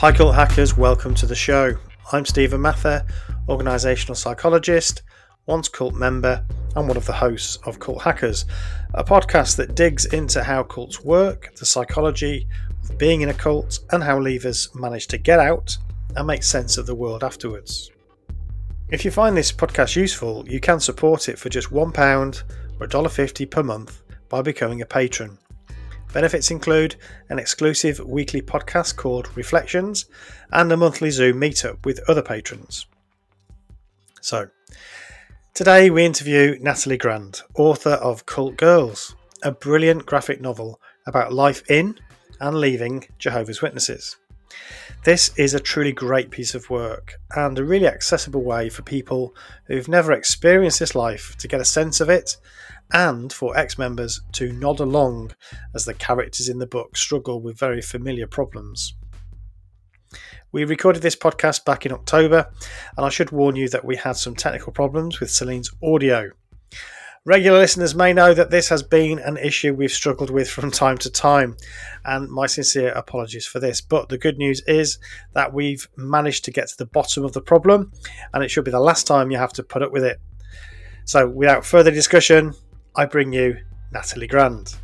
Hi, cult hackers, welcome to the show. I'm Stephen Mather, organisational psychologist, once cult member, and one of the hosts of Cult Hackers, a podcast that digs into how cults work, the psychology of being in a cult, and how leavers manage to get out and make sense of the world afterwards. If you find this podcast useful, you can support it for just £1 or $1.50 per month by becoming a patron. Benefits include an exclusive weekly podcast called Reflections and a monthly Zoom meetup with other patrons. So, today we interview Natalie Grand, author of Cult Girls, a brilliant graphic novel about life in and leaving Jehovah's Witnesses. This is a truly great piece of work and a really accessible way for people who've never experienced this life to get a sense of it and for ex members to nod along as the characters in the book struggle with very familiar problems. We recorded this podcast back in October, and I should warn you that we had some technical problems with Celine's audio. Regular listeners may know that this has been an issue we've struggled with from time to time, and my sincere apologies for this. But the good news is that we've managed to get to the bottom of the problem, and it should be the last time you have to put up with it. So, without further discussion, I bring you Natalie Grand.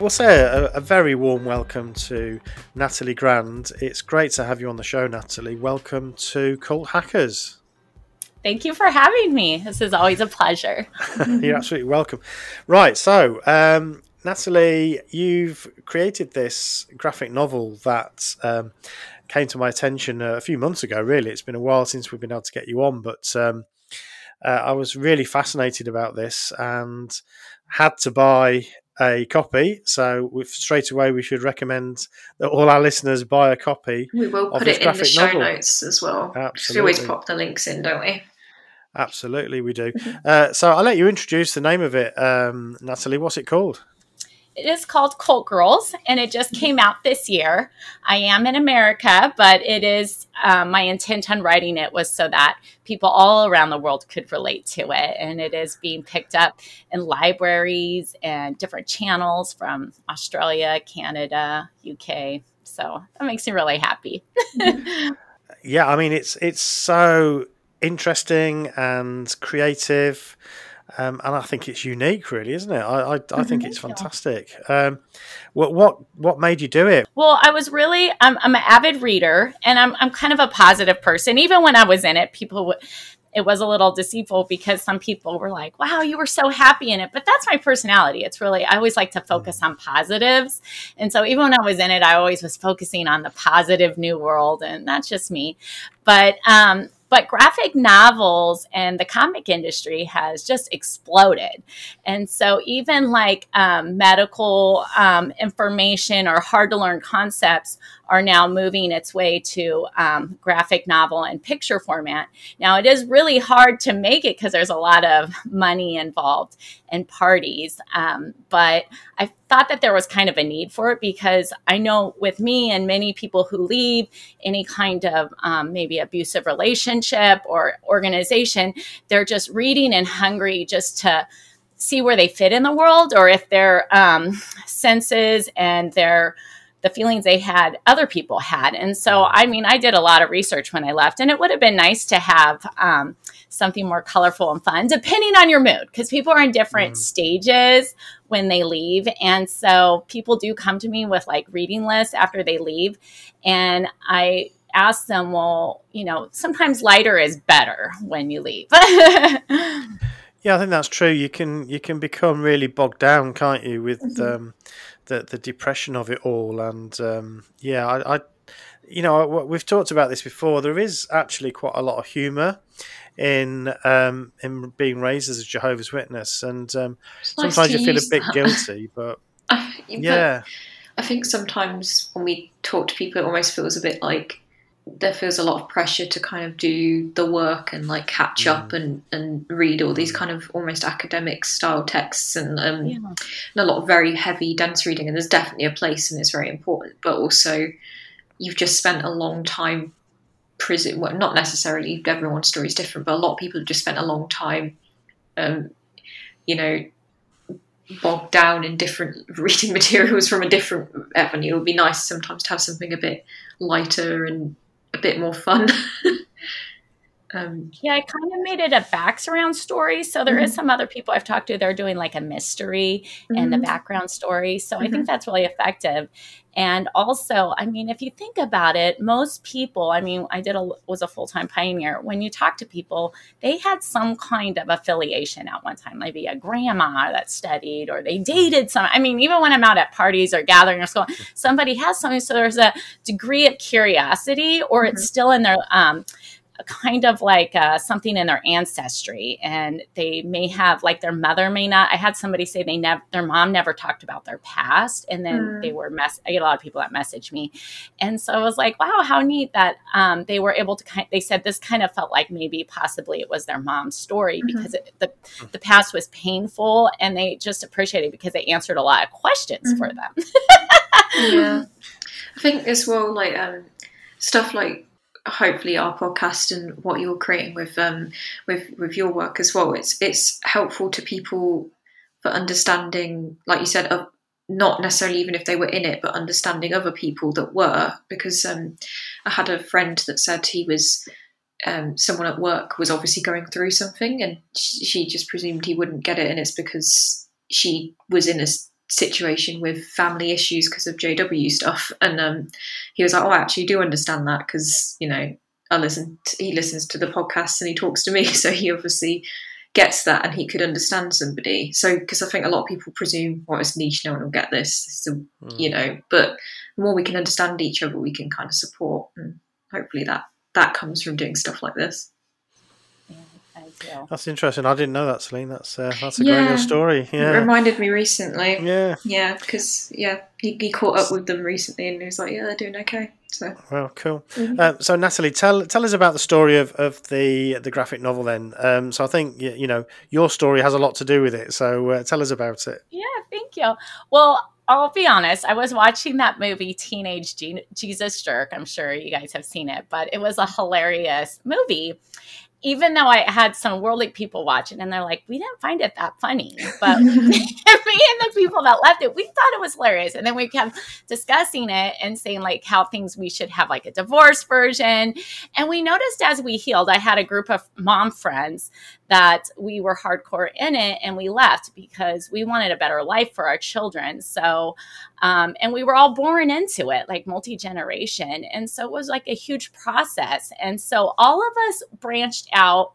We'll say a, a, very warm welcome to Natalie Grand. It's great to have you on the show, Natalie. Welcome to Cult Hackers. Thank you for having me. This is always a pleasure. You're absolutely welcome. Right, so um, Natalie, you've created this graphic novel that um, came to my attention a few months ago. Really, it's been a while since we've been able to get you on, but um, uh, I was really fascinated about this and had to buy a copy. So straight away, we should recommend that all our listeners buy a copy. We will put it in the show novel. notes as well. Absolutely. We always pop the links in, don't we? Absolutely, we do. Uh, so I'll let you introduce the name of it, um, Natalie. What's it called? It is called Cult Girls, and it just came out this year. I am in America, but it is um, my intent on writing it was so that people all around the world could relate to it. And it is being picked up in libraries and different channels from Australia, Canada, UK. So that makes me really happy. yeah, I mean it's it's so interesting and creative. Um, and I think it's unique, really, isn't it? I, I, I think it's fantastic. Um, what what what made you do it? Well, I was really I'm, I'm an avid reader, and I'm I'm kind of a positive person. Even when I was in it, people would it was a little deceitful because some people were like, wow, you were so happy in it. But that's my personality. It's really, I always like to focus on positives. And so even when I was in it, I always was focusing on the positive new world. And that's just me. But um, but graphic novels and the comic industry has just exploded. And so, even like um, medical um, information or hard to learn concepts are now moving its way to um, graphic novel and picture format. Now, it is really hard to make it because there's a lot of money involved and parties. Um, but I thought that there was kind of a need for it because I know with me and many people who leave any kind of um, maybe abusive relationship or organization, they're just reading and hungry just to see where they fit in the world or if their um, senses and their the feelings they had other people had. And so i mean i did a lot of research when i left and it would have been nice to have um, something more colorful and fun depending on your mood because people are in different mm. stages when they leave. And so people do come to me with like reading lists after they leave and i ask them well you know sometimes lighter is better when you leave. Yeah i think that's true. You can you can become really bogged down can't you with mm-hmm. um, the the depression of it all. And um, yeah, I, I, you know, we've talked about this before. There is actually quite a lot of humour in um, in being raised as a Jehovah's Witness, and um, nice sometimes you feel a bit that. guilty, but yeah. I think sometimes when we talk to people, it almost feels a bit like there feels a lot of pressure to kind of do the work and like catch mm. up and, and read all these kind of almost academic style texts and, um, yeah. and a lot of very heavy, dense reading. And there's definitely a place and it's very important. But also, you've just spent a long time prison. Well, not necessarily everyone's story is different, but a lot of people have just spent a long time um, you know, bogged down in different reading materials from a different avenue. It would be nice sometimes to have something a bit lighter and a bit more fun. Um, yeah, I kind of made it a background story. So there mm-hmm. is some other people I've talked to. They're doing like a mystery mm-hmm. and the background story. So mm-hmm. I think mm-hmm. that's really effective. And also, I mean, if you think about it, most people. I mean, I did a was a full time pioneer. When you talk to people, they had some kind of affiliation at one time, maybe a grandma that studied, or they dated some. I mean, even when I'm out at parties or gathering or school, somebody has something. So there's a degree of curiosity, or it's mm-hmm. still in their um, kind of like uh, something in their ancestry and they may have like their mother may not i had somebody say they never their mom never talked about their past and then mm. they were mess i get a lot of people that message me and so i was like wow how neat that um, they were able to kind they said this kind of felt like maybe possibly it was their mom's story mm-hmm. because it, the the past was painful and they just appreciated because they answered a lot of questions mm-hmm. for them yeah i think as well like um, stuff like hopefully our podcast and what you're creating with um with with your work as well. It's it's helpful to people for understanding like you said of not necessarily even if they were in it but understanding other people that were. Because um i had a friend that said he was um, someone at work was obviously going through something and she just presumed he wouldn't get it and it's because she was in a situation with family issues because of JW stuff. And um, he was like, "Oh, I actually do understand that because you know I listen. To, he listens to the podcast and he talks to me, so he obviously gets that and he could understand somebody. So because I think a lot of people presume, well, it's niche, no one will get this. So mm. you know, but the more we can understand each other, we can kind of support, and hopefully that that comes from doing stuff like this. That's interesting. I didn't know that, Celine. That's uh, that's a yeah. great story. Yeah, it reminded me recently. Yeah, yeah, because yeah, he, he, caught up with them recently, and he was like, "Yeah, they're doing okay." So well, cool. Mm-hmm. Uh, so Natalie, tell tell us about the story of, of the the graphic novel. Then, um, so I think you, you, know your story has a lot to do with it. So uh, tell us about it. Yeah, thank you. Well. I'll be honest. I was watching that movie, Teenage Jesus Jerk. I'm sure you guys have seen it, but it was a hilarious movie even though I had some worldly people watching and they're like, we didn't find it that funny. But me and the people that left it, we thought it was hilarious. And then we kept discussing it and saying like how things we should have like a divorce version. And we noticed as we healed, I had a group of mom friends that we were hardcore in it and we left because we wanted a better life for our children. So, um, and we were all born into it, like multi generation. And so it was like a huge process. And so all of us branched out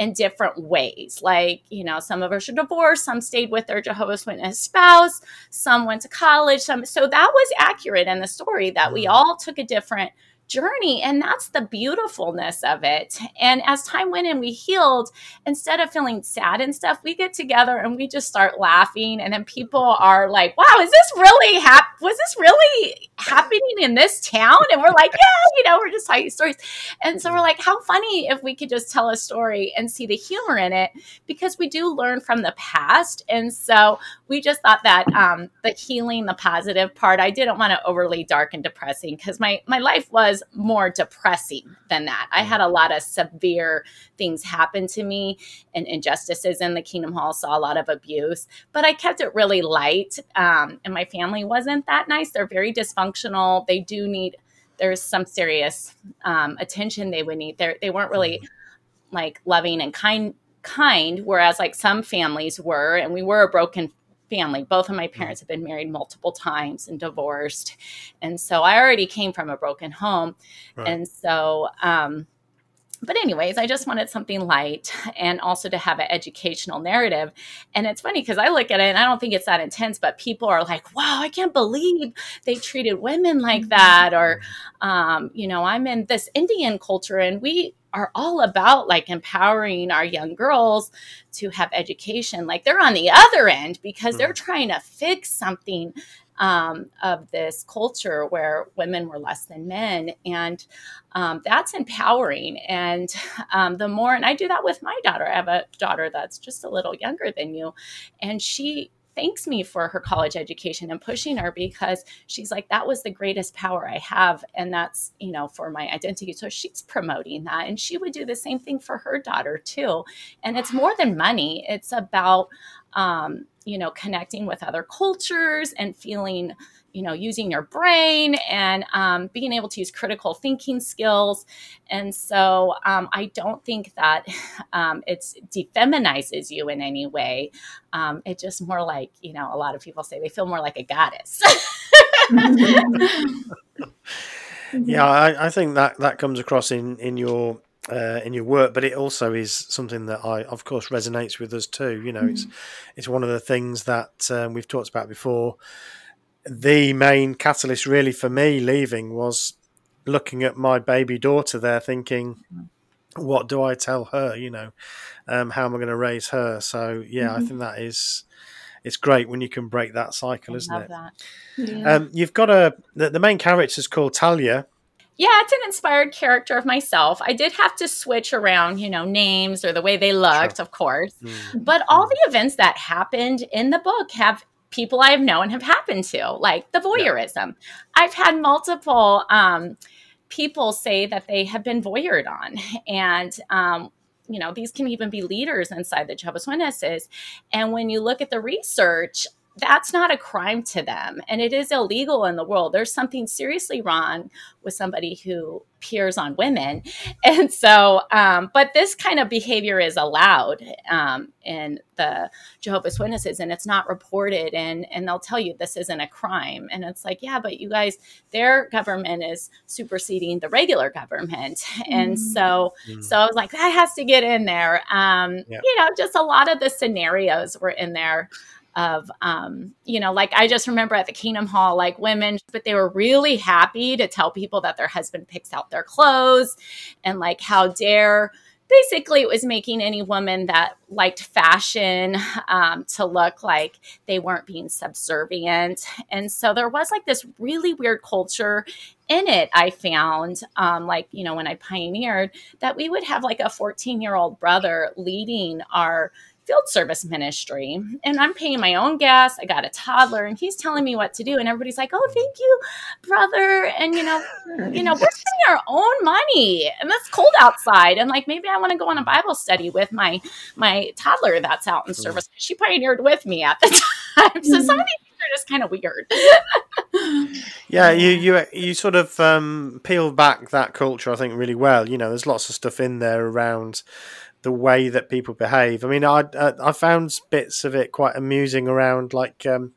in different ways. Like, you know, some of us are divorced, some stayed with their Jehovah's Witness spouse, some went to college, some so that was accurate in the story that we mm. all took a different journey. And that's the beautifulness of it. And as time went and we healed, instead of feeling sad and stuff, we get together and we just start laughing. And then people are like, wow, is this really hap- was this really happening in this town? And we're like, yeah, you know, we're just telling stories. And so we're like, how funny if we could just tell a story and see the humor in it because we do learn from the past. And so we just thought that um, the healing, the positive part, I didn't want to overly dark and depressing because my, my life was more depressing than that. I had a lot of severe things happen to me and injustices in the Kingdom Hall, saw a lot of abuse, but I kept it really light. Um, and my family wasn't that nice. They're very dysfunctional. They do need, there's some serious um, attention they would need. They're, they weren't really mm-hmm. like loving and kind kind whereas like some families were and we were a broken family. Both of my mm. parents have been married multiple times and divorced. And so I already came from a broken home. Right. And so, um, but anyways i just wanted something light and also to have an educational narrative and it's funny because i look at it and i don't think it's that intense but people are like wow i can't believe they treated women like mm-hmm. that or um, you know i'm in this indian culture and we are all about like empowering our young girls to have education. Like they're on the other end because they're mm-hmm. trying to fix something um, of this culture where women were less than men. And um, that's empowering. And um, the more, and I do that with my daughter. I have a daughter that's just a little younger than you. And she, thanks me for her college education and pushing her because she's like that was the greatest power i have. And that's you know for my identity. So she's promoting that. And she would do the same thing for her daughter too. And it's more than money. It's about um, you know connecting with other cultures and feeling you know using your brain and um, being able to use critical thinking skills. And so um, i don't think that um, it's defeminizes you in any way. Um, it just more like you know a lot of people say they feel more like a goddess. Yeah I, I, think that that comes across in in your uh, in your work, but it also is something that I, of course, resonates with us too. You know, mm-hmm. it's it's one of the things that um, we've talked about before the main catalyst really for me leaving was looking at my baby daughter there thinking what do i tell her you know um, how am i going to raise her so yeah mm-hmm. i think that is it's great when you can break that cycle isn't it yeah. um, you've got a the, the main character is called talia yeah, it's an inspired character of myself. I did have to switch around, you know, names or the way they looked, sure. of course. Mm. But all the events that happened in the book have people I have known have happened to, like the voyeurism. Yeah. I've had multiple um, people say that they have been voyeured on. And, um, you know, these can even be leaders inside the Jehovah's Witnesses. And when you look at the research, that's not a crime to them and it is illegal in the world there's something seriously wrong with somebody who peers on women and so um, but this kind of behavior is allowed um, in the jehovah's witnesses and it's not reported and and they'll tell you this isn't a crime and it's like yeah but you guys their government is superseding the regular government mm-hmm. and so mm-hmm. so i was like that has to get in there um, yeah. you know just a lot of the scenarios were in there of um, you know like i just remember at the kingdom hall like women but they were really happy to tell people that their husband picks out their clothes and like how dare basically it was making any woman that liked fashion um, to look like they weren't being subservient. And so there was like this really weird culture in it i found um, like you know when i pioneered that we would have like a 14 year old brother leading our field service ministry and I'm paying my own gas. I got a toddler and he's telling me what to do. And everybody's like, oh, thank you, brother. And, you know, you know, we're spending our own money and it's cold outside. And like, maybe I want to go on a Bible study with my, my toddler that's out in mm. service. She pioneered with me at the time. So some of mm-hmm. these things are just kind of weird. yeah, you, you, you sort of um, peel back that culture, I think, really well. You know, there's lots of stuff in there around the way that people behave. I mean, I I found bits of it quite amusing around like um,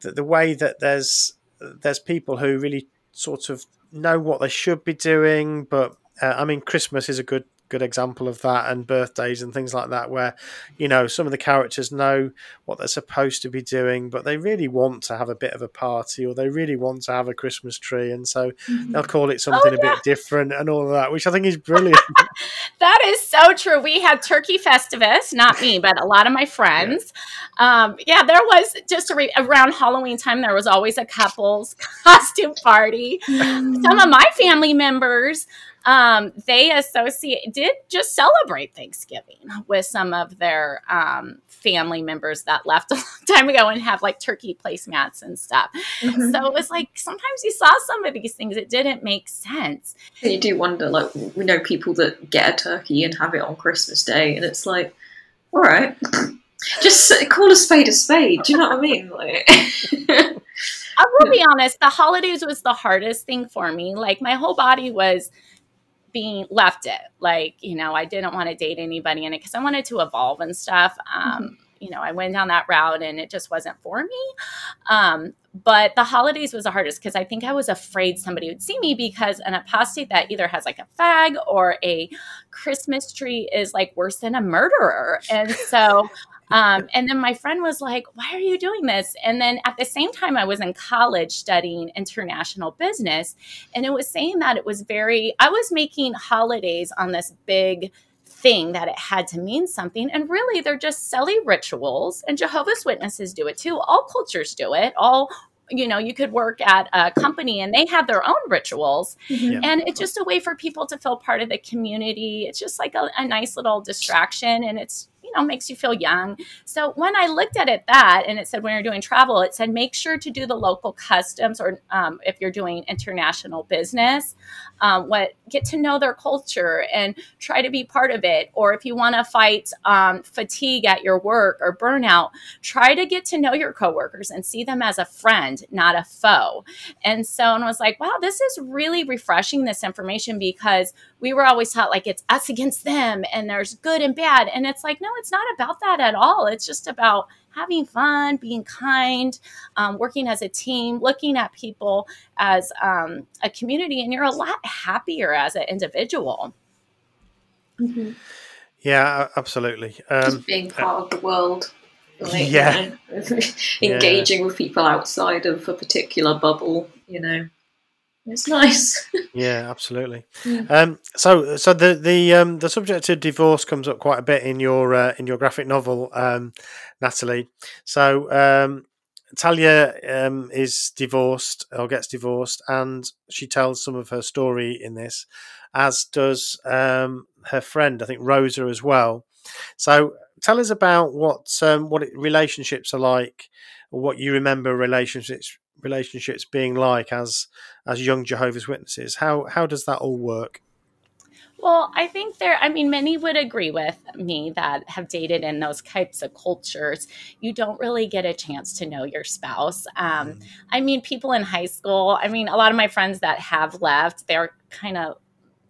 the, the way that there's there's people who really sort of know what they should be doing, but uh, I mean, Christmas is a good good example of that and birthdays and things like that where you know some of the characters know what they're supposed to be doing but they really want to have a bit of a party or they really want to have a christmas tree and so mm-hmm. they'll call it something oh, yeah. a bit different and all of that which i think is brilliant that is so true we had turkey festivus not me but a lot of my friends yeah, um, yeah there was just re- around halloween time there was always a couples costume party mm. some of my family members um, they associate did just celebrate Thanksgiving with some of their um, family members that left a long time ago and have like turkey placemats and stuff. Mm-hmm. So it was like sometimes you saw some of these things, it didn't make sense. You do wonder, like we know people that get a turkey and have it on Christmas Day, and it's like, all right, just call a spade a spade. Do you know what I mean? Like. I will be honest, the holidays was the hardest thing for me. Like my whole body was being left it. Like, you know, I didn't want to date anybody in it because I wanted to evolve and stuff. Um, mm-hmm. You know, I went down that route and it just wasn't for me. Um, but the holidays was the hardest because I think I was afraid somebody would see me because an apostate that either has like a fag or a Christmas tree is like worse than a murderer. And so um, and then my friend was like, Why are you doing this? And then at the same time, I was in college studying international business. And it was saying that it was very, I was making holidays on this big thing that it had to mean something. And really, they're just silly rituals. And Jehovah's Witnesses do it too. All cultures do it. All you know you could work at a company and they have their own rituals mm-hmm. yeah. and it's just a way for people to feel part of the community it's just like a, a nice little distraction and it's you know, makes you feel young. So when I looked at it that, and it said when you're doing travel, it said make sure to do the local customs, or um, if you're doing international business, um, what get to know their culture and try to be part of it. Or if you want to fight um, fatigue at your work or burnout, try to get to know your coworkers and see them as a friend, not a foe. And so, and I was like, wow, this is really refreshing. This information because we were always taught like it's us against them and there's good and bad. And it's like, no, it's not about that at all. It's just about having fun, being kind, um, working as a team, looking at people as um, a community, and you're a lot happier as an individual. Mm-hmm. Yeah, absolutely. Um, Just being part of the world. Like, yeah. You know, engaging yeah. with people outside of a particular bubble, you know. It's nice. yeah, absolutely. Yeah. Um, so, so the the um, the subject of divorce comes up quite a bit in your uh, in your graphic novel, um, Natalie. So, um, Talia um, is divorced or gets divorced, and she tells some of her story in this, as does um, her friend, I think Rosa as well. So, tell us about what what relationships are like, or what you remember relationships relationships being like as as young Jehovah's Witnesses? How how does that all work? Well, I think there, I mean, many would agree with me that have dated in those types of cultures. You don't really get a chance to know your spouse. Um, mm. I mean, people in high school, I mean, a lot of my friends that have left, they're kind of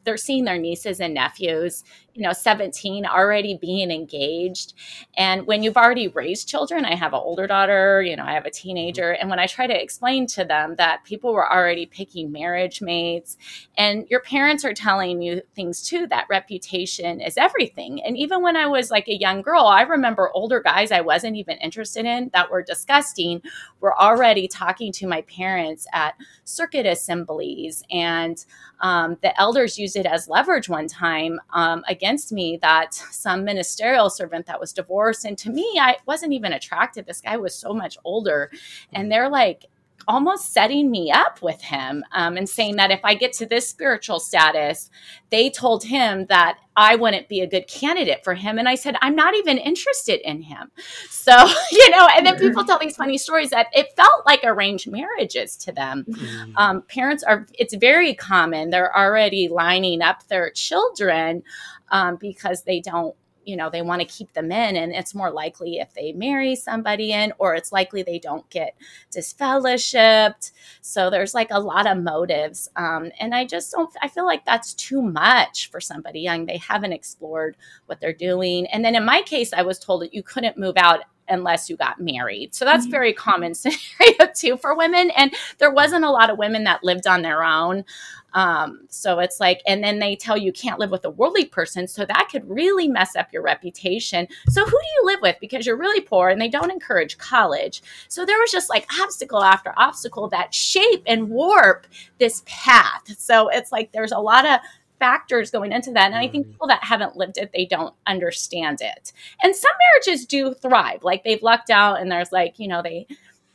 they're seeing their nieces and nephews you know 17 already being engaged. And when you've already raised children i have an older daughter you know i have a teenager. And when i try to explain to them that people were already picking marriage mates and your parents are telling you things too that reputation is everything. And even when i was like a young girl i remember older guys i wasn't even interested in that were disgusting were already talking to my parents at circuit assemblies. And um, the elders used it as leverage one time um, against me that some ministerial servant that was divorced. And to me, I wasn't even attracted. This guy was so much older. And mm. they're like, almost setting me up with him um, and saying that if I get to this spiritual status, they told him that I wouldn't be a good candidate for him. And I said, I'm not even interested in him. So, you know, and then people tell these funny stories that it felt like arranged marriages to them. Mm-hmm. Um, parents are, it's very common. They're already lining up their children um, because they don't you know they want to keep them in and it's more likely if they marry somebody in or it's likely they don't get disfellowshipped. So there's like a lot of motives um, and i just don't i feel like that's too much for somebody young. They haven't explored what they're doing. And then in my case i was told that you couldn't move out unless you got married. So that's mm-hmm. very common scenario too for women. And there wasn't a lot of women that lived on their own. Um, so it's like, and then they tell you can't live with a worldly person. So that could really mess up your reputation. So who do you live with? Because you're really poor and they don't encourage college. So there was just like obstacle after obstacle that shape and warp this path. So it's like there's a lot of factors going into that. And I think mm. people that haven't lived it, they don't understand it. And some marriages do thrive, like they've lucked out and there's like, you know, they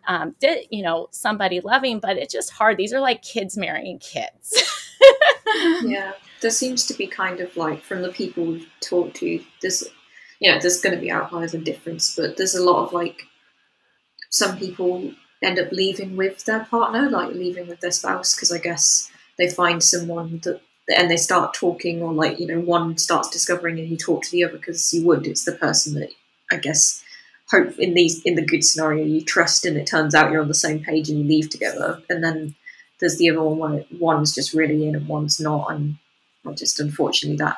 um, did, you know, somebody loving, but it's just hard. These are like kids marrying kids. yeah. There seems to be kind of like from the people we've talked to, there's, you know, there's going to be outliers and difference, but there's a lot of like, some people end up leaving with their partner, like leaving with their spouse, because I guess they find someone that and they start talking or like you know one starts discovering and you talk to the other because you would. It's the person that i guess hope in these in the good scenario you trust and it turns out you're on the same page and you leave together. And then there's the other one one's just really in and one's not. And just unfortunately that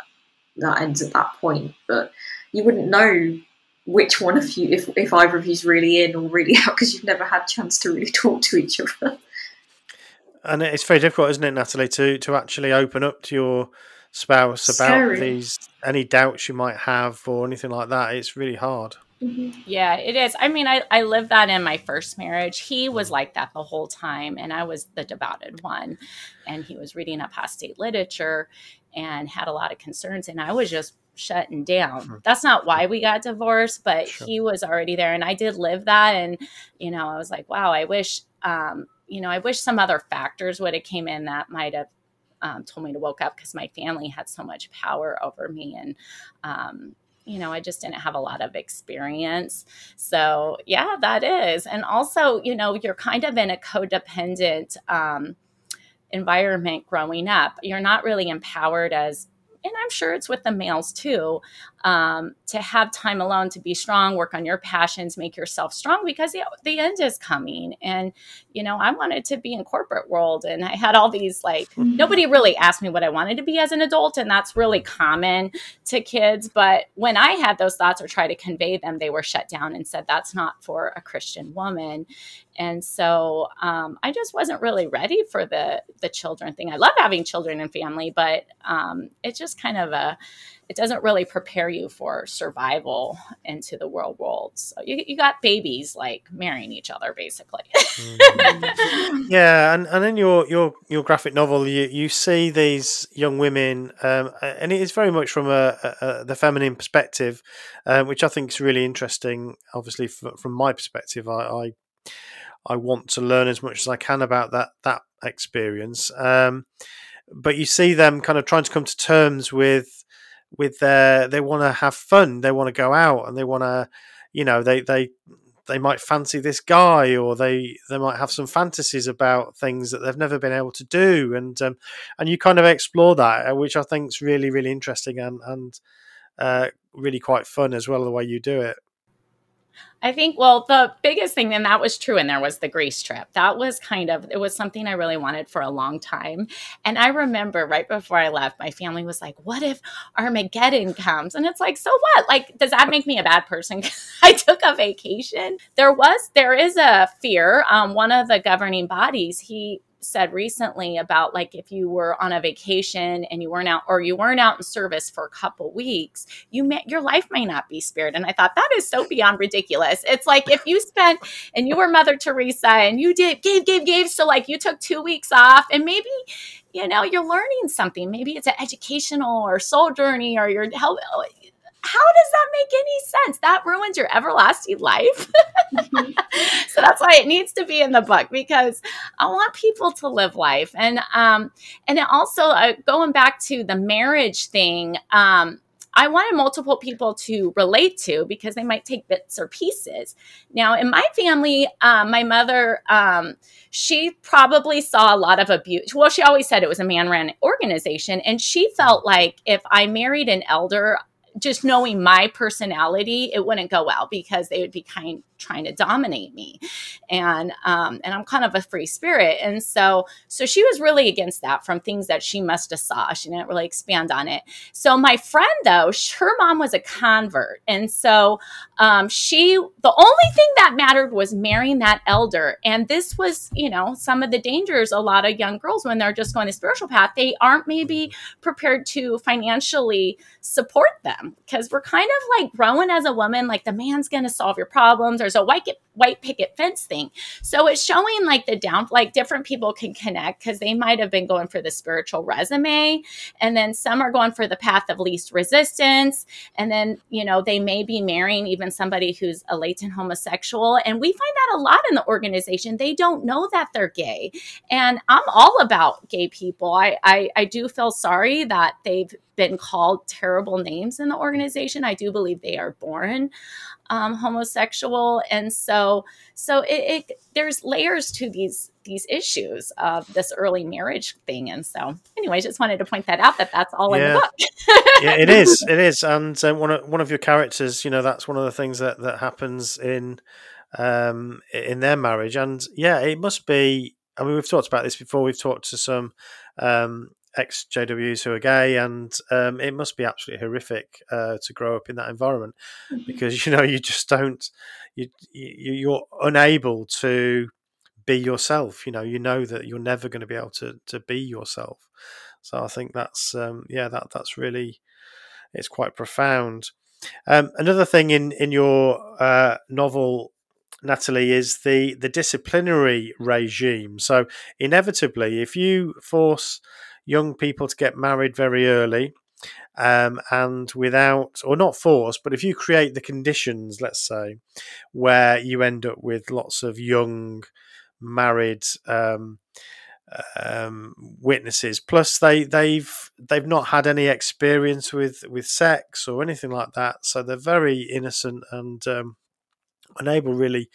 that ends at that point. But you wouldn't know which one of you if, if either of you's really in or really out because you've never had chance to really talk to each other and it's very difficult, isn't it, Natalie, to to actually open up to your spouse about Scary. these any doubts you might have or anything like that. It's really hard. Mm-hmm. Yeah, it is. I mean, I, I lived that in my first marriage. He was like that the whole time, and I was the devoted one. And he was reading apostate literature and had a lot of concerns, and I was just shutting down. Sure. That's not why we got divorced, but sure. he was already there, and I did live that. And you know, I was like, wow, I wish um, you know, I wish some other factors would have came in that might have um, told me to woke up because my family had so much power over me and um, you know, I just didn't have a lot of experience. So, yeah, that is. And also, you know, you're kind of in a codependent um, environment growing up. You're not really empowered as and I'm sure it's with the males too, um, to have time alone to be strong, work on your passions, make yourself strong because the, the end is coming. And, you know, I wanted to be in corporate world and I had all these like, mm-hmm. nobody really asked me what I wanted to be as an adult. And that's really common to kids. But when I had those thoughts or try to convey them, they were shut down and said, that's not for a Christian woman. And so um, I just wasn't really ready for the the children thing. I love having children and family, but um, it's just kind of a it doesn't really prepare you for survival into the world world. So you, you got babies like marrying each other basically. mm. Yeah, and, and in your, your your graphic novel, you, you see these young women, um, and it is very much from a, a, a the feminine perspective, um, which I think is really interesting. Obviously, f- from my perspective, I, I I want to learn as much as I can about that that experience. Um, but you see them kind of trying to come to terms with with their they want to have fun they want to go out and they want to you know they they they might fancy this guy or they they might have some fantasies about things that they've never been able to do and um, and you kind of explore that uh, which i think is really really interesting and and uh, really quite fun as well the way you do it I think, well, the biggest thing, and that was true in there, was the Greece trip. That was kind of, it was something I really wanted for a long time. And I remember right before I left, my family was like, what if Armageddon comes? And it's like, so what? Like, does that make me a bad person? I took a vacation. There was, there is a fear. Um, one of the governing bodies, he, said recently about like if you were on a vacation and you weren't out or you weren't out in service for a couple weeks you may your life may not be spared. And i thought that is so beyond ridiculous. It's like if you spent and you were mother teresa and you did gave gave gave so like you took two weeks off and maybe you know you're learning something. Maybe it's an educational or soul journey or you're help how does that make any sense? That ruins your everlasting life. Mm-hmm. so that's why it needs to be in the book because I want people to live life. And um, and also uh, going back to the marriage thing, um, I wanted multiple people to relate to because they might take bits or pieces. Now, in my family, um, my mother, um, she probably saw a lot of abuse. Well, she always said it was a man ran organization. And she felt like if I married an elder, just knowing my personality, it wouldn't go well because they would be kind trying to dominate me. And um, and i'm kind of a free spirit. And so so she was really against that from things that she must have saw. She didn't really expand on it. So my friend though her mom was a convert. And so um, she the only thing that mattered was marrying that elder. And this was you know some of the dangers a lot of young girls when they're just going the spiritual path they aren't maybe prepared to financially support them. Because we're kind of like growing as a woman like the man's going to solve your problems or there's a white white picket fence thing. So it's showing like the down like different people can connect because they might have been going for the spiritual resume and then some are going for the path of least resistance and then you know they may be marrying even somebody who's a latent homosexual and we find that a lot in the organization they don't know that they're gay and I'm all about gay people I I, I do feel sorry that they've been called terrible names in the organization. I do believe they are born um, homosexual, and so so it, it, there's layers to these these issues of this early marriage thing. And so, anyway, just wanted to point that out that that's all yeah. in the book. yeah, it is. It is, and um, one of one of your characters, you know, that's one of the things that that happens in um in their marriage and yeah it must be i mean we've talked about this before we've talked to some um ex JWs who are gay, and um, it must be absolutely horrific uh, to grow up in that environment mm-hmm. because you know you just don't you, you you're unable to be yourself. You know, you know that you're never going to be able to to be yourself. So I think that's um, yeah that that's really it's quite profound. Um, another thing in in your uh, novel Natalie, is the the disciplinary regime. So inevitably, if you force young people to get married very early um, and without, or not forced, but if you create the conditions, let's say, where you end up with lots of young married um, um, witnesses. Plus, they they've they've not had any experience with with sex or anything like that, so they're very innocent and um, unable really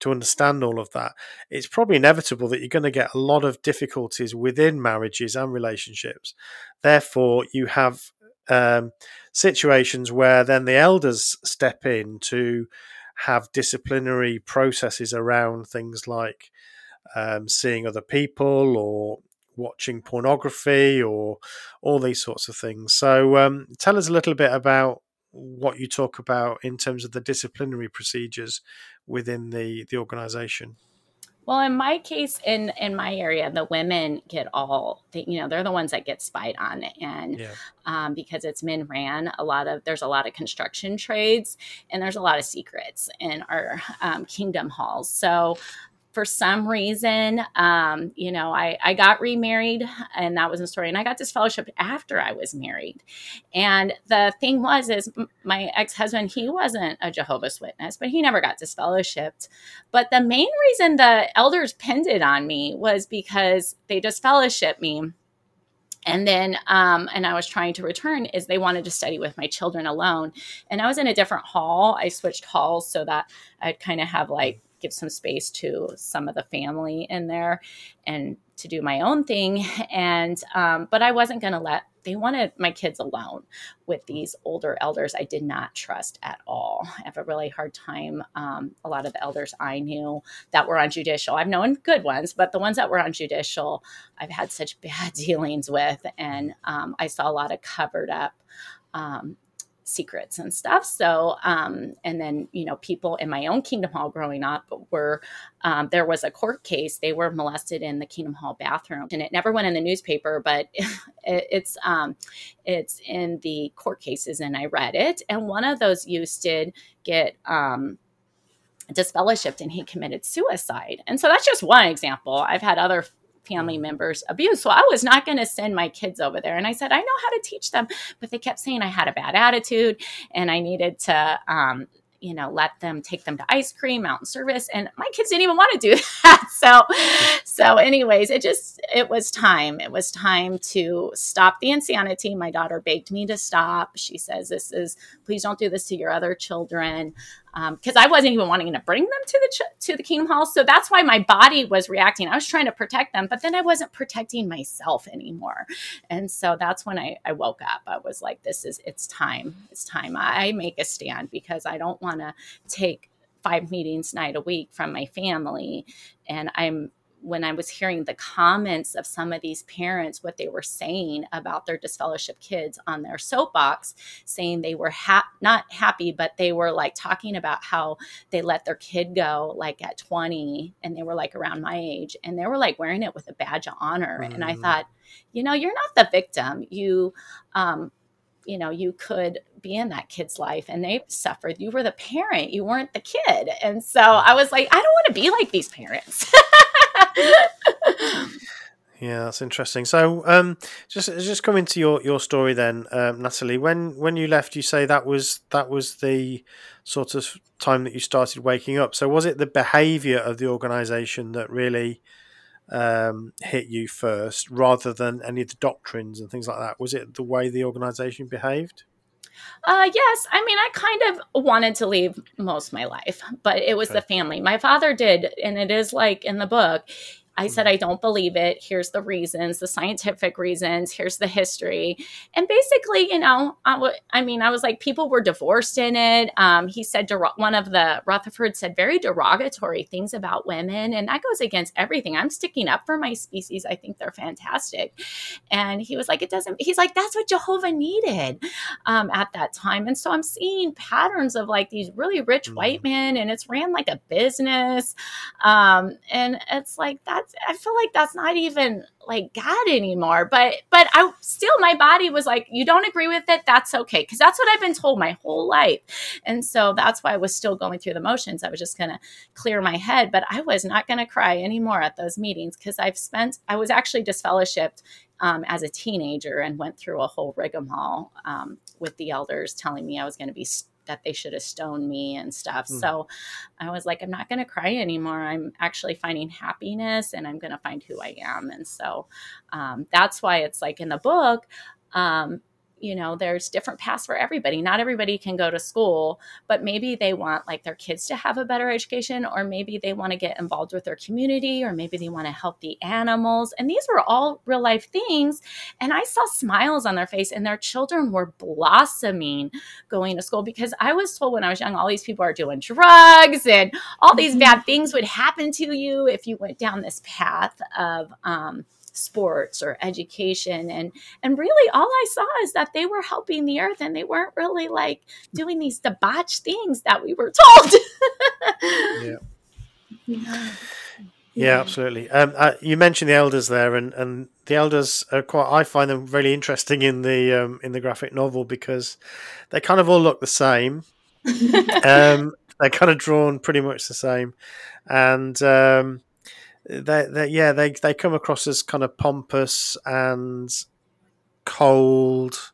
to understand all of that. It's probably inevitable that you're going to get a lot of difficulties within marriages and relationships. Therefore, you have um, situations where then the elders step in to have disciplinary processes around things like um, seeing other people or watching pornography or all these sorts of things. So, um, tell us a little bit about what you talk about in terms of the disciplinary procedures within the the organization. Well, in my case, in in my area, the women get all, they, you know, they're the ones that get spied on, and yeah. um, because it's men ran, a lot of there's a lot of construction trades, and there's a lot of secrets in our um, kingdom halls. So for some reason, um, you know, I, I got remarried and that was a story. And I got disfellowshipped after I was married. And the thing was, is my ex-husband, he wasn't a Jehovah's Witness, but he never got disfellowshipped. But the main reason the elders pinned it on me was because they disfellowshipped me and then um, and i was trying to return is they wanted to study with my children alone and i was in a different hall i switched halls so that i'd kind of have like give some space to some of the family in there and to do my own thing. And, um, but I wasn't going to let, they wanted my kids alone with these older elders I did not trust at all. I have a really hard time. Um, a lot of the elders I knew that were on judicial, I've known good ones, but the ones that were on judicial, I've had such bad dealings with. And um, I saw a lot of covered up um, secrets and stuff. So, um, and then, you know, people in my own Kingdom Hall growing up were, um, there was a court case. They were molested in the Kingdom Hall bathroom and it never went in the newspaper, but it, it's, um, it's in the court cases and I read it. And one of those youths did get, um, disfellowshipped and he committed suicide. And so that's just one example. I've had other family members abused. So I was not going to send my kids over there. And I said, I know how to teach them. But they kept saying I had a bad attitude and I needed to um, you know, let them take them to ice cream, mountain service. And my kids didn't even want to do that. So, so anyways, it just, it was time. It was time to stop the insanity. My daughter begged me to stop. She says, this is, please don't do this to your other children. Because um, I wasn't even wanting to bring them to the ch- to the Kingdom Hall, so that's why my body was reacting. I was trying to protect them, but then I wasn't protecting myself anymore, and so that's when I, I woke up. I was like, "This is it's time. It's time. I make a stand because I don't want to take five meetings night a week from my family and i'm when I was hearing the comments of some of these parents, what they were saying about their disfellowship kids on their soapbox, saying they were ha- not happy, but they were like talking about how they let their kid go like at 20 and they were like around my age and they were like wearing it with a badge of honor. Mm. And I mm. thought, you know, you're not the victim. You, um, you know, you could be in that kid's life and they suffered. You were the parent, you weren't the kid. And so I was like, I don't want to be like these parents. yeah, that's interesting. So, um, just just coming to your, your story then, um, Natalie. When when you left, you say that was that was the sort of time that you started waking up. So, was it the behaviour of the organisation that really um, hit you first rather than any of the doctrines and things like that? Was it the way the organization behaved? Uh, yes. I mean, I kind of wanted to leave most of my life, but it was okay. the family. My father did, and it is like in the book, I said. I don't believe it. Here's the reasons, the scientific reasons. Here's the history. And basically, you know, I, w- I mean, I was like, people were divorced in it. Um, he said, der- one of the Rutherford said very derogatory things about women. And that goes against everything. I'm sticking up for my species. I think they're fantastic. And he was like, it doesn't, he's like, that's what Jehovah needed um, at that time. And so I'm seeing patterns of like these really rich mm-hmm. white men, and it's ran like a business. Um, and it's like, that's I feel like that's not even like God anymore. But but I still my body was like, you don't agree with it, that's okay. Cause that's what I've been told my whole life. And so that's why I was still going through the motions. I was just gonna clear my head, but I was not gonna cry anymore at those meetings because I've spent I was actually disfellowshipped um, as a teenager and went through a whole rigmarole um, with the elders telling me I was going to be that they should have stoned me and stuff. Mm. So I was like, I'm not going to cry anymore. I'm actually finding happiness and I'm going to find who I am. And so um, that's why it's like in the book, um, you know there's different paths for everybody not everybody can go to school but maybe they want like their kids to have a better education or maybe they want to get involved with their community or maybe they want to help the animals and these were all real life things and i saw smiles on their face and their children were blossoming going to school because i was told when i was young all these people are doing drugs and all these mm-hmm. bad things would happen to you if you went down this path of um, sports or education and and really all i saw is that they were helping the earth and they weren't really like doing these debauched things that we were told yeah. yeah. Yeah, absolutely. Um, uh, you mentioned the elders there, and, and the elders are quite. I find them really interesting in the um, in the graphic novel because they kind of all look the same. um, they're kind of drawn pretty much the same, and um, they, they yeah they they come across as kind of pompous and cold.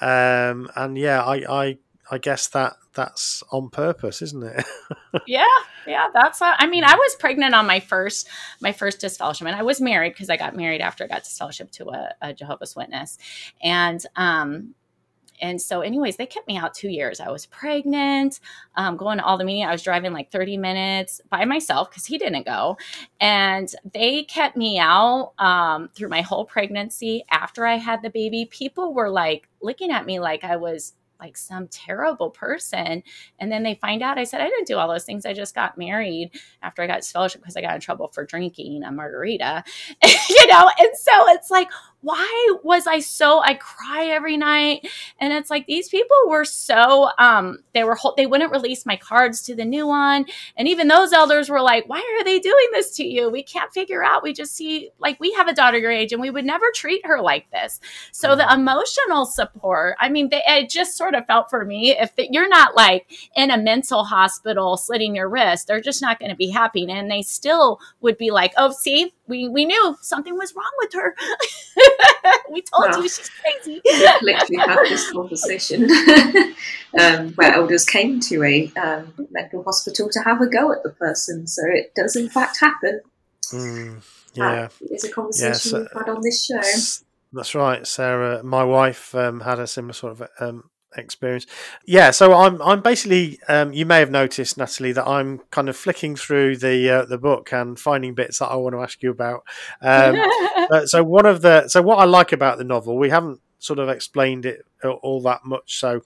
Um and yeah i i i guess that that's on purpose isn't it? Yeah yeah that's a, i mean i was pregnant on my first my first disfellowship and i was married because i got married after i got disfellowship to a, a jehovah's witness. And um and so, anyways, they kept me out two years. I was pregnant, um, going to all the meetings. I was driving like 30 minutes by myself because he didn't go. And they kept me out um, through my whole pregnancy. After I had the baby, people were like looking at me like I was like some terrible person. And then they find out I said, I didn't do all those things. I just got married after I got fellowship because I got in trouble for drinking a margarita, you know? And so it's like, why was I so I cry every night? And it's like these people were so um they were they wouldn't release my cards to the new one. And even those elders were like why are they doing this to you? We can't figure out. We just see like we have a daughter your age and we would never treat her like this. So the mm-hmm. emotional support I mean they, it just sort of felt for me if the, you're not like in a mental hospital slitting your wrist they're just not going to be happy. And they still would be like oh see we we knew something was wrong with her. we told well, you she's crazy. we literally had this conversation um, where elders came to a um, mental hospital to have a go at the person. So it does in fact happen. Mm, yeah, it's a conversation we've had on this show. That's right, Sarah. My wife um, had a similar sort of um, experience. Yeah, so I'm I'm basically um, you may have noticed Natalie that I'm kind of flicking through the uh, the book and finding bits that I want to ask you about. Um, uh, so one of the so what I like about the novel we haven't sort of explained it all that much. So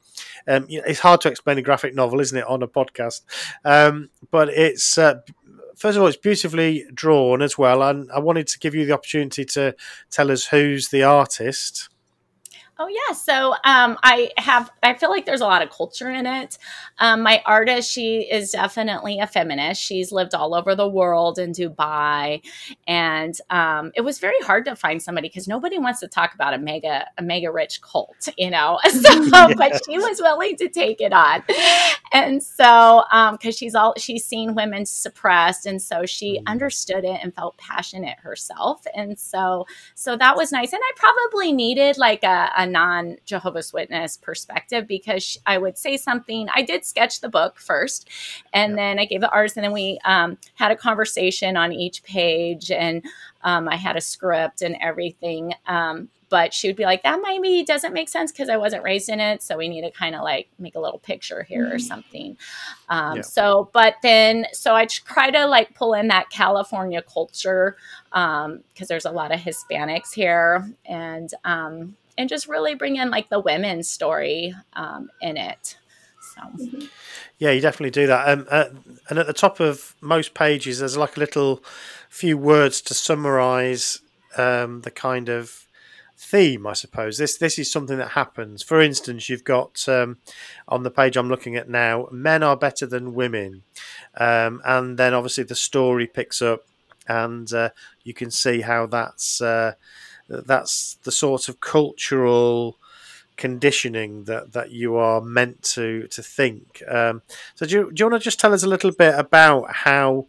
um, you know, it's hard to explain a graphic novel, isn't it, on a podcast? Um, but it's uh, first of all, it's beautifully drawn as well, and I wanted to give you the opportunity to tell us who's the artist. Oh yeah, so um, I have. I feel like there's a lot of culture in it. Um, my artist, she is definitely a feminist. She's lived all over the world in Dubai, and um, it was very hard to find somebody because nobody wants to talk about a mega a mega rich cult, you know. So, yes. but she was willing to take it on, and so because um, she's all she's seen women suppressed, and so she mm. understood it and felt passionate herself, and so so that was nice. And I probably needed like a, a non Jehovah's Witness perspective because I would say something. I did sketch the book first, and yeah. then I gave the artist, and then we um, had a conversation on each page, and um, I had a script and everything. Um, but she would be like, that maybe doesn't make sense because I wasn't raised in it. So we need to kind of like make a little picture here mm-hmm. or something. Um, yeah. So, but then, so I try to like pull in that California culture because um, there's a lot of Hispanics here. And, um, and just really bring in like the women's story um, in it. So. Mm-hmm. Yeah, you definitely do that. Um, uh, and at the top of most pages, there's like a little few words to summarize um, the kind of theme, I suppose. This this is something that happens. For instance, you've got um, on the page I'm looking at now, men are better than women, um, and then obviously the story picks up, and uh, you can see how that's uh, that's the sort of cultural conditioning that, that you are meant to to think. Um, so do you, do you want to just tell us a little bit about how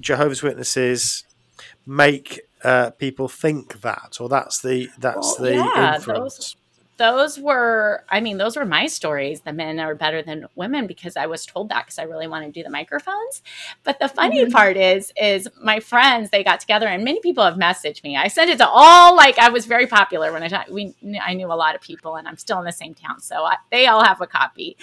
Jehovah's Witnesses make uh, people think that, or that's the that's well, the yeah, influence? Those, those were i mean those were my stories the men are better than women because i was told that because i really want to do the microphones. But the funny mm-hmm. part is is my friends they got together and many people have messaged me. I sent it to all like i was very popular when i we i knew a lot of people and i'm still in the same town so I, they all have a copy.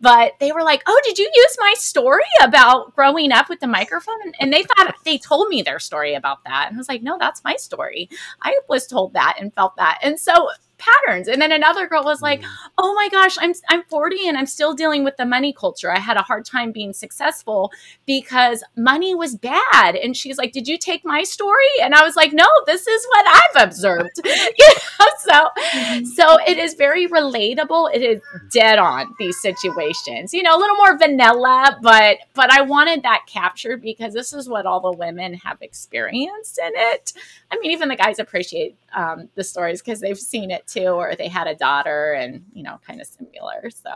But they were like oh did you use my story about growing up with the microphone? And they thought they told me their story about that. And i was like no that's my story. I was told that and felt that. And so patterns. And then another girl was like, mm. "Oh my gosh, I'm I'm 40 and I'm still dealing with the money culture. I had a hard time being successful because money was bad." And she's like, "Did you take my story?" And I was like, "No, this is what I've observed." you know, so mm-hmm. so it is very relatable. It is dead on these situations. You know, a little more vanilla, but but I wanted that captured because this is what all the women have experienced in it. I mean, even the guys appreciate um, the stories because they've seen it too, or they had a daughter and, you know, kind of similar. So.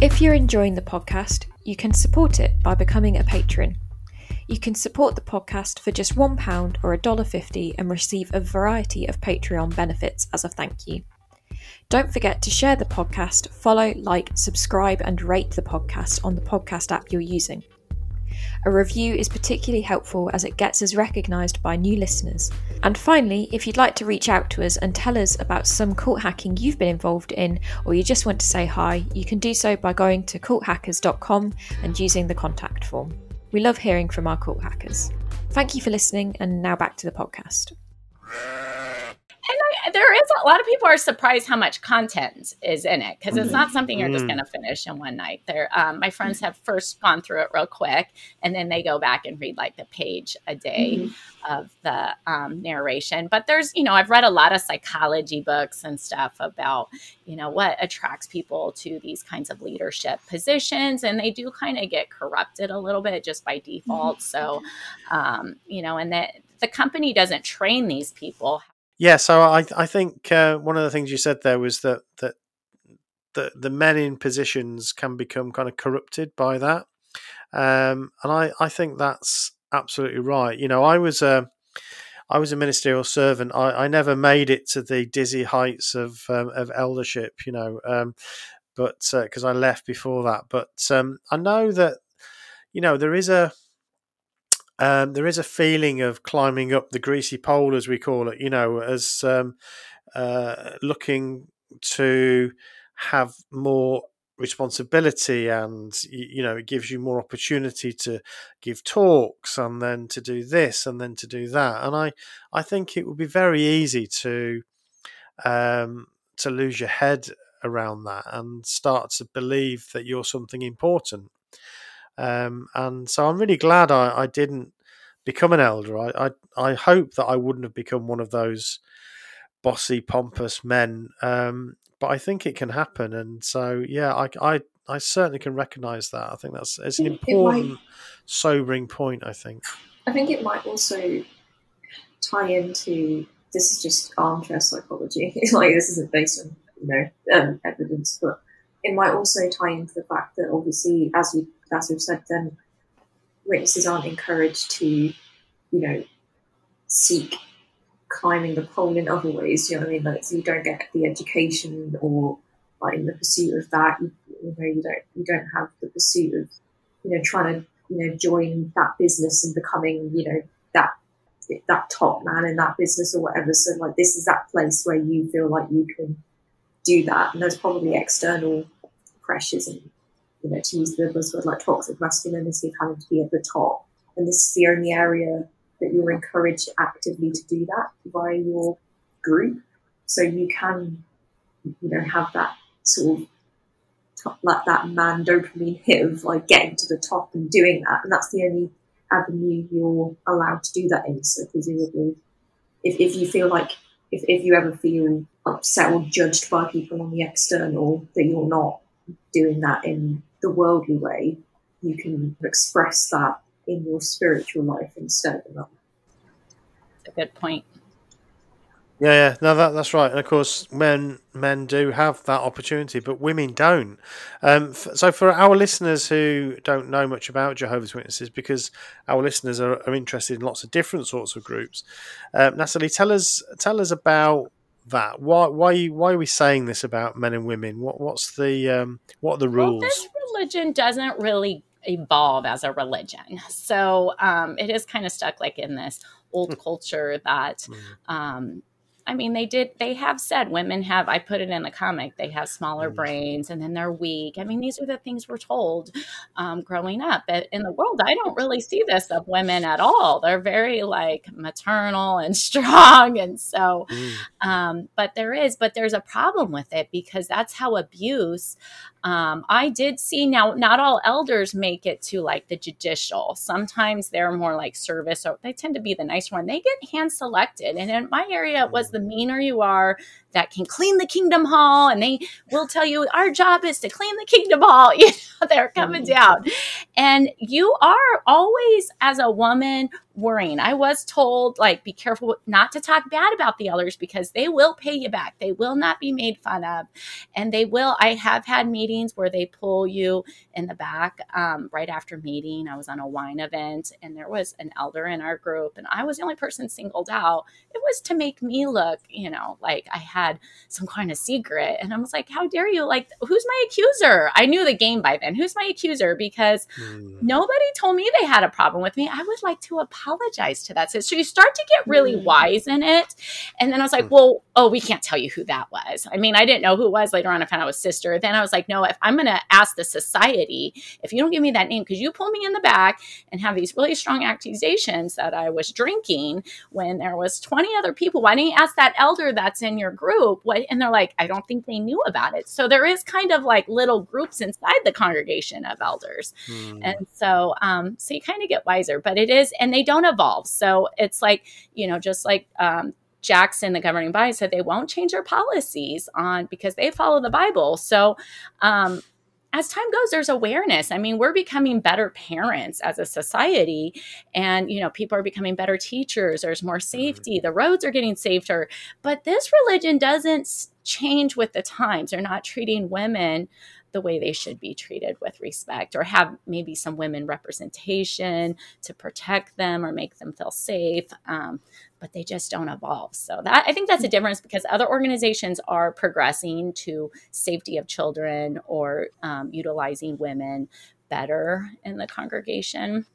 if you're enjoying the podcast, you can support it by becoming a patron. You can support the podcast for just £1 or $1.50 and receive a variety of Patreon benefits as a thank you. Don't forget to share the podcast, follow, like, subscribe, and rate the podcast on the podcast app you're using. A review is particularly helpful as it gets us recognised by new listeners. And finally, if you'd like to reach out to us and tell us about some cult hacking you've been involved in, or you just want to say hi, you can do so by going to culthackers.com and using the contact form. We love hearing from our cult hackers. Thank you for listening, and now back to the podcast I, there is a lot of people are surprised how much content is in it because it's not mm-hmm. something you're just mm. going to finish in one night. There, um, my friends have first gone through it real quick, and then they go back and read like the page a day mm-hmm. of the um, narration. But there's, you know, I've read a lot of psychology books and stuff about, you know, what attracts people to these kinds of leadership positions, and they do kind of get corrupted a little bit just by default. Mm-hmm. So, um, you know, and that the company doesn't train these people yeah, so I I think uh, one of the things you said there was that that the the men in positions can become kind of corrupted by that, um, and I I think that's absolutely right. You know, I was a I was a ministerial servant. I, I never made it to the dizzy heights of um, of eldership. You know, um, but because uh, I left before that, but um, I know that you know there is a um, there is a feeling of climbing up the greasy pole, as we call it, you know, as um, uh, looking to have more responsibility and you know it gives you more opportunity to give talks and then to do this and then to do that. And i i think it would be very easy to um to lose your head around that and start to believe that you're something important um, and so I'm really glad I, I didn't become an elder. I, I, I hope that I wouldn't have become one of those bossy, pompous men. Um, but I think it can happen, and so yeah, I, I, I certainly can recognise that. I think that's it's an important, might, sobering point. I think. I think it might also tie into this is just armchair psychology. like this isn't based on you know um, evidence, but it might also tie into the fact that obviously, as you as we've said, then witnesses aren't encouraged to, you know, seek climbing the pole in other ways. You know what I mean? Like, so you don't get the education or like in the pursuit of that. You, you know, you don't you don't have the pursuit of, you know, trying to you know join that business and becoming you know that that top man in that business or whatever. So like this is that place where you feel like you can do that, and there's probably external pressures and you know, to use the buzzword like toxic masculinity of having to be at the top. And this is the only area that you're encouraged actively to do that via your group. So you can, you know, have that sort of like that man dopamine hit of like getting to the top and doing that. And that's the only avenue you're allowed to do that in. So presumably, if, if you feel like, if, if you ever feel upset or judged by people on the external that you're not doing that in the worldly way, you can express that in your spiritual life instead. A good point. Yeah, yeah, no, that, that's right. And of course, men men do have that opportunity, but women don't. Um, f- so, for our listeners who don't know much about Jehovah's Witnesses, because our listeners are, are interested in lots of different sorts of groups, uh, Natalie, tell us tell us about that. Why why why are we saying this about men and women? What what's the um, what are the rules? Well, this religion doesn't really evolve as a religion, so um, it is kind of stuck like in this old culture that Mm. um, I mean, they did, they have said women have, I put it in the comic, they have smaller Mm. brains and then they're weak. I mean, these are the things we're told um, growing up. But in the world, I don't really see this of women at all. They're very like maternal and strong. And so, Mm. um, but there is, but there's a problem with it because that's how abuse. Um, I did see now, not all elders make it to like the judicial. Sometimes they're more like service, or they tend to be the nice one. They get hand selected. And in my area, it was the meaner you are that can clean the kingdom hall. And they will tell you, our job is to clean the kingdom hall. You know, they're coming down. And you are always, as a woman, worrying. I was told, like, be careful not to talk bad about the elders because they will pay you back. They will not be made fun of. And they will. I have had meetings where they pull you in the back um, right after meeting. I was on a wine event and there was an elder in our group, and I was the only person singled out. It was to make me look, you know, like I had some kind of secret. And I was like, how dare you? Like, who's my accuser? I knew the game by then. Who's my accuser? Because Mm. nobody told me they had a problem with me. I would like to apologize to that. So, so you start to get really Mm. wise in it. And then I was like, Mm. well, oh, we can't tell you who that was. I mean, I didn't know who it was. Later on, I found out it was sister. Then I was like, no, if I'm going to ask the society, if you don't give me that name, because you pull me in the back and have these really strong accusations that I was drinking when there was 20 other people, why didn't you ask that elder that's in your group? What? And they're like, I don't think they knew about it. So there is kind of like little groups inside the congregation of elders. Mm. And so, um, so you kind of get wiser, but it is, and they don't evolve. So it's like, you know, just like, um, Jackson, the governing body, said they won't change their policies on because they follow the Bible. So, um, as time goes, there's awareness. I mean, we're becoming better parents as a society, and you know, people are becoming better teachers. There's more safety. The roads are getting safer. But this religion doesn't change with the times. They're not treating women the way they should be treated with respect or have maybe some women representation to protect them or make them feel safe um, but they just don't evolve so that i think that's a difference because other organizations are progressing to safety of children or um, utilizing women better in the congregation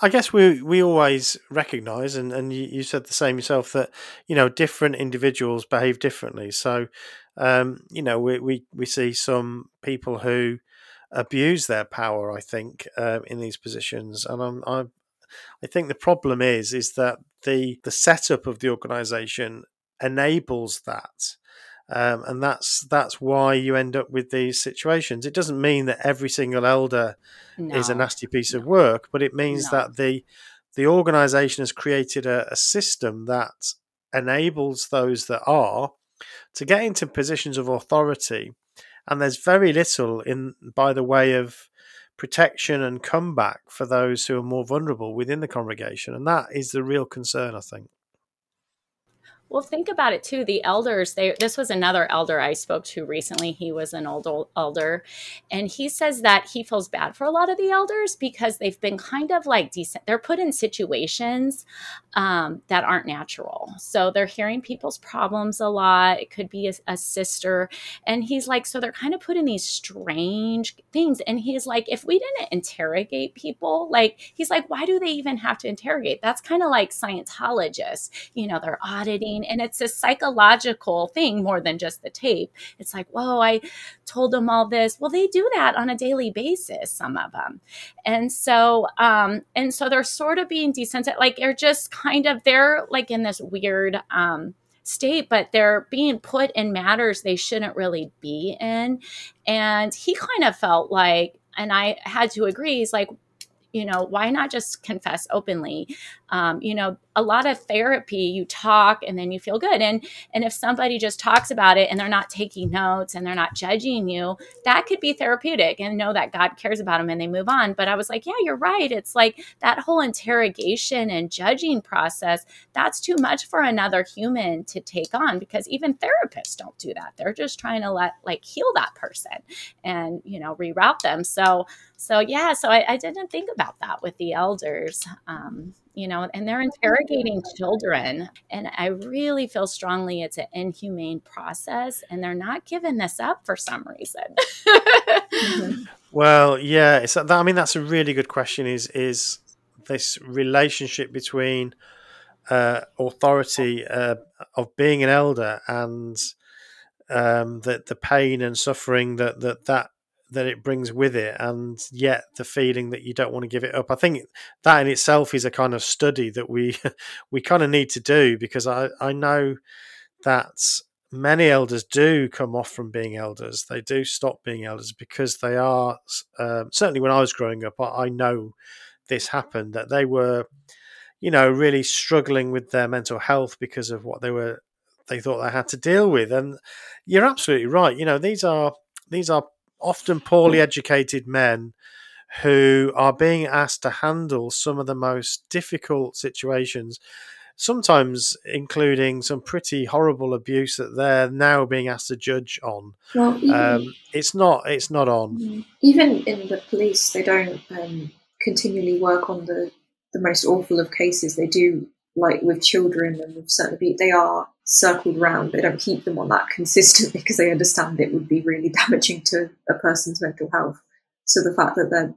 I guess we we always recognise, and, and you, you said the same yourself that you know different individuals behave differently. So, um, you know, we, we we see some people who abuse their power. I think um, in these positions, and I'm, I I think the problem is is that the the setup of the organisation enables that. Um, and that's that's why you end up with these situations. It doesn't mean that every single elder no. is a nasty piece of work, but it means No. that the the organization has created a, a system that enables those that are to get into positions of authority, and there's very little in by the way of protection and comeback for those who are more vulnerable within the congregation, and that is the real concern, I think. Well, think about it too. The elders, they this was another elder I spoke to recently. He was an old, old elder, and he says that he feels bad for a lot of the elders because they've been kind of like decent. They're put in situations um, that aren't natural. So they're hearing people's problems a lot. It could be a, a sister, and he's like, so they're kind of put in these strange things. And he's like, if we didn't interrogate people, like he's like, why do they even have to interrogate? That's kind of like Scientologists. You know, they're auditing and it's a psychological thing more than just the tape. It's like, whoa, I told them all this. Well, they do that on a daily basis, some of them. And so, um, and so they're sort of being desensitized, like they're just kind of, they're like in this weird, um, state, but they're being put in matters they shouldn't really be in. And he kind of felt like, and I had to agree, he's like, you know, why not just confess openly? Um, you know a lot of therapy you talk and then you feel good. And and if somebody just talks about it and they're not taking notes and they're not judging you that could be therapeutic and know that god cares about them and they move on. But i was like yeah you're right. It's like that whole interrogation and judging process that's too much for another human to take on because even therapists don't do that. They're just trying to let like heal that person and you know reroute them. So so yeah so i, I didn't think about that with the elders. Um, you know, and they're interrogating children. And I really feel strongly it's an inhumane process, and they're not giving this up for some reason. mm-hmm. Well, yeah, it's, I mean that's a really good question. Is is this relationship between uh, authority uh, of being an elder and um, the the pain and suffering that that that that it brings with it, and yet the feeling that you don't want to give it up. I think that in itself is a kind of study that we we kind of need to do because I I know that many elders do come off from being elders. They do stop being elders because they are um, certainly when I was growing up, I, I know this happened that they were you know really struggling with their mental health because of what they were they thought they had to deal with and you're absolutely right you know these are these are often poorly educated men who are being asked to handle some of the most difficult situations, sometimes including some pretty horrible abuse that they're now being asked to judge on. Well, even, um, it's not. It's not on. Mm-hmm. Even in the police, they don't um, continually work on the the most awful of cases. They do like with children and with certain they are circled round. They don't keep them on that consistently because they understand it would be really damaging to a person's mental health. So the fact that they're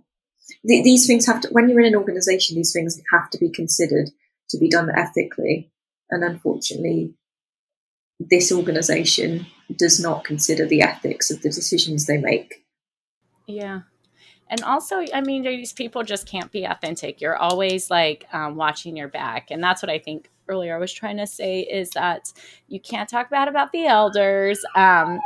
th- these things have to, when you're in an organization, these things have to be considered to be done ethically. And unfortunately, this organization does not consider the ethics of the decisions they make. Yeah. And also, I mean, these people just can't be authentic. You're always like um, watching your back. And that's what I think earlier I was trying to say is that you can't talk bad about the elders. Um,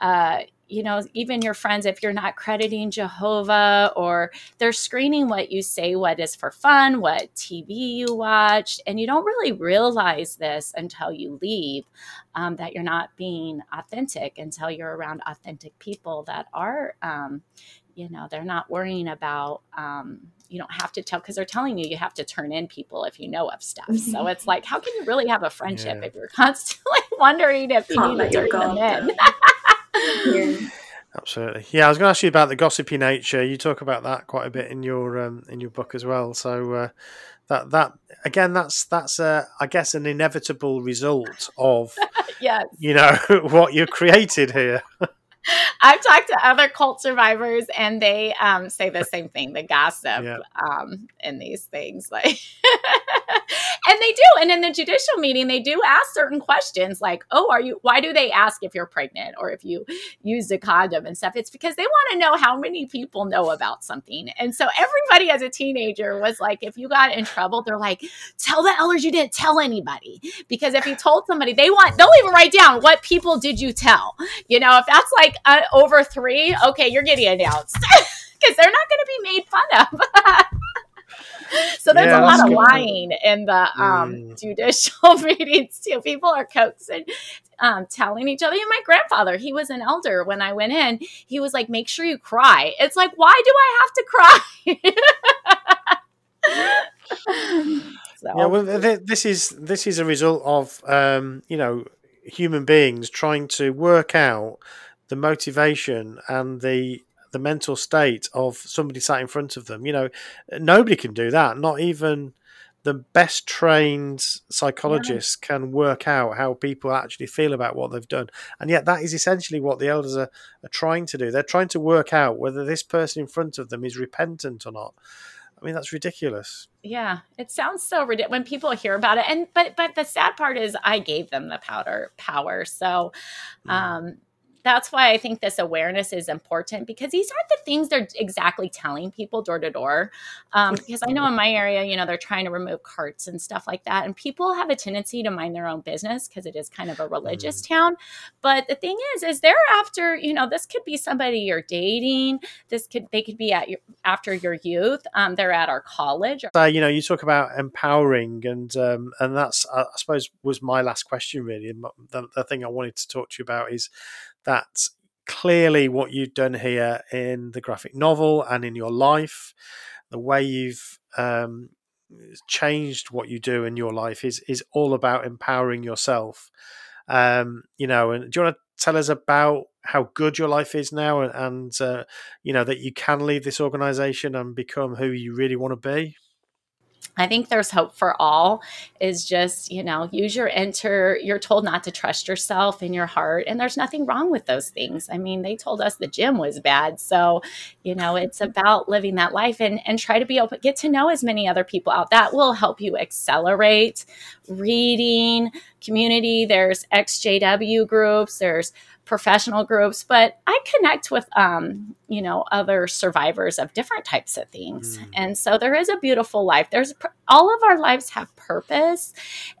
uh, you know, even your friends, if you're not crediting Jehovah or they're screening what you say, what is for fun, what TV you watch, and you don't really realize this until you leave um, that you're not being authentic until you're around authentic people that are, um, you know, they're not worrying about, um, you don't have to tell because they're telling you you have to turn in people if you know of stuff. Mm-hmm. So it's like, how can you really have a friendship yeah. if you're constantly wondering if you Can't need to turn them in? yeah. Absolutely. Yeah, I was going to ask you about the gossipy nature. You talk about that quite a bit in your um, in your book as well. So uh, that that again, that's that's uh, I guess an inevitable result of yes. you know what you created here. I've talked to other cult survivors, and they um, say the same thing: the gossip yeah. um, in these things, like, and they do. And in the judicial meeting, they do ask certain questions, like, "Oh, are you? Why do they ask if you're pregnant or if you used a condom and stuff?" It's because they want to know how many people know about something. And so everybody, as a teenager, was like, if you got in trouble, they're like, "Tell the elders you didn't tell anybody," because if you told somebody, they want they'll even write down what people did you tell. You know, if that's like uh, over three, okay, you're getting announced because they're not going to be made fun of. so there's yeah, a lot of lying in the um, mm. judicial meetings too. People are coaxing, um, telling each other. And my grandfather, he was an elder when I went in. He was like, "Make sure you cry." It's like, why do I have to cry? so. Yeah, well, this is this is a result of um, you know human beings trying to work out the motivation and the the mental state of somebody sat in front of them. You know, nobody can do that. Not even the best trained psychologists yeah. can work out how people actually feel about what they've done. And yet, that is essentially what the elders are, are trying to do. They're trying to work out whether this person in front of them is repentant or not. I mean, that's ridiculous. Yeah, it sounds so ridiculous when people hear about it. And but but the sad part is, I gave them the powder power. So, mm. um, that's why I think this awareness is important because these aren't the things they're exactly telling people door to door. Um, because I know in my area, you know, they're trying to remove carts and stuff like that. And people have a tendency to mind their own business because it is kind of a religious mm. town. But the thing is, is they're after, you know, this could be somebody you're dating. This could, they could be at your, after your youth. Um, they're at our college. So, you know, you talk about empowering and, um, and that's, I suppose was my last question really. The, the thing I wanted to talk to you about is that clearly what you've done here in the graphic novel and in your life, the way you've um, changed what you do in your life is is all about empowering yourself. Um, you know, and do you want to tell us about how good your life is now, and, and uh, you know that you can leave this organization and become who you really want to be? I think there's hope for all is just, you know, use your enter. You're told not to trust yourself in your heart. And there's nothing wrong with those things. I mean, they told us the gym was bad. So, you know, it's about living that life and, and try to be open, get to know as many other people out. That will help you accelerate reading, community. There's XJW groups, there's professional groups, but I connect with, um, you know, other survivors of different types of things. Mm. And so there is a beautiful life. There's all of our lives have purpose.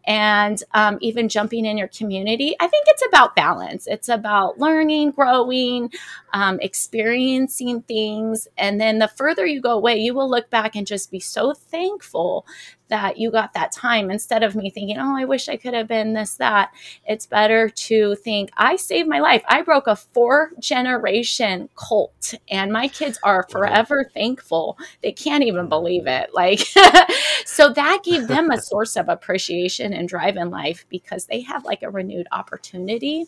And um, even jumping in your community, I think it's about balance. It's about learning, growing, um, experiencing things. And then the further you go away, you will look back and just be so thankful that you got that time instead of me thinking, oh, I wish I could have been this, that. It's better to think, I saved my life. I broke a four generation cult, and my kids are forever thankful. They can't even believe it. Like, so that gave them a source of appreciation and drive in life because they have like a renewed opportunity.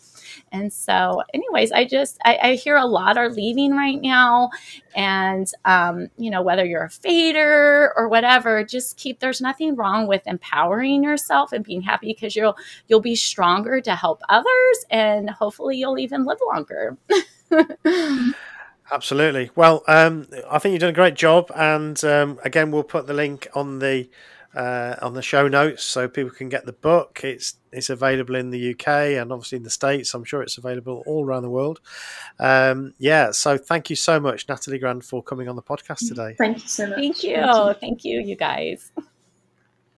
And so, anyways, I just, I, I hear a lot are leaving right now. And, um, you know, whether you're a fader or whatever, just keep, there's nothing wrong with empowering yourself and being happy because you'll you'll be stronger to help others and hopefully you'll even live longer. Absolutely. Well, um, I think you've done a great job, and um, again, we'll put the link on the uh, on the show notes so people can get the book. It's it's available in the UK and obviously in the States. I'm sure it's available all around the world. Um, yeah, so thank you so much, Natalie Grand, for coming on the podcast today. Thank you so much. Thank you. Thank you, thank you, you guys.